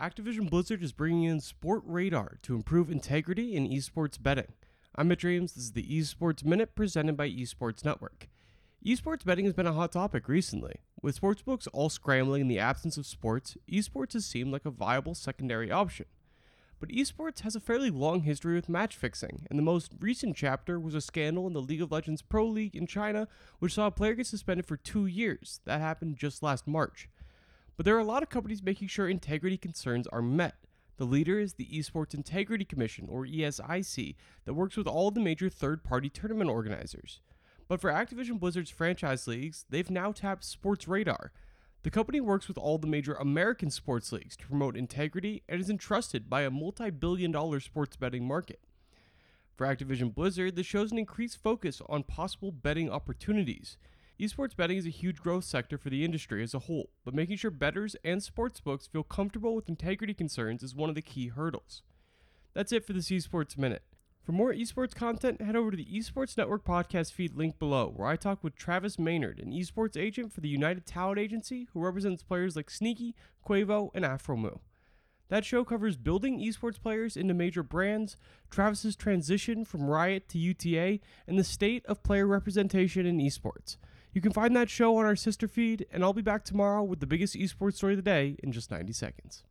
Activision Blizzard is bringing in Sportradar to improve integrity in esports betting. I'm Mitch Reames. This is the Esports Minute presented by Esports Network. Esports betting has been a hot topic recently. With sportsbooks all scrambling in the absence of sports, esports has seemed like a viable secondary option. But esports has a fairly long history with match fixing, and the most recent chapter was a scandal in the League of Legends Pro League in China, which saw a player get suspended for two years. That happened just last March. But there are a lot of companies making sure integrity concerns are met. The leader is the Esports Integrity Commission, or ESIC, that works with all the major third party tournament organizers. But for Activision Blizzard's franchise leagues, they've now tapped Sports Radar. The company works with all the major American sports leagues to promote integrity and is entrusted by a multi billion dollar sports betting market. For Activision Blizzard, this shows an increased focus on possible betting opportunities. Esports betting is a huge growth sector for the industry as a whole, but making sure bettors and sportsbooks feel comfortable with integrity concerns is one of the key hurdles. That's it for this Esports Minute. For more esports content, head over to the Esports Network podcast feed link below, where I talk with Travis Maynard, an esports agent for the United Talent Agency who represents players like Sneaky, Quavo, and Afromoo. That show covers building esports players into major brands, Travis's transition from Riot to UTA, and the state of player representation in esports. You can find that show on our sister feed, and I'll be back tomorrow with the biggest esports story of the day in just 90 seconds.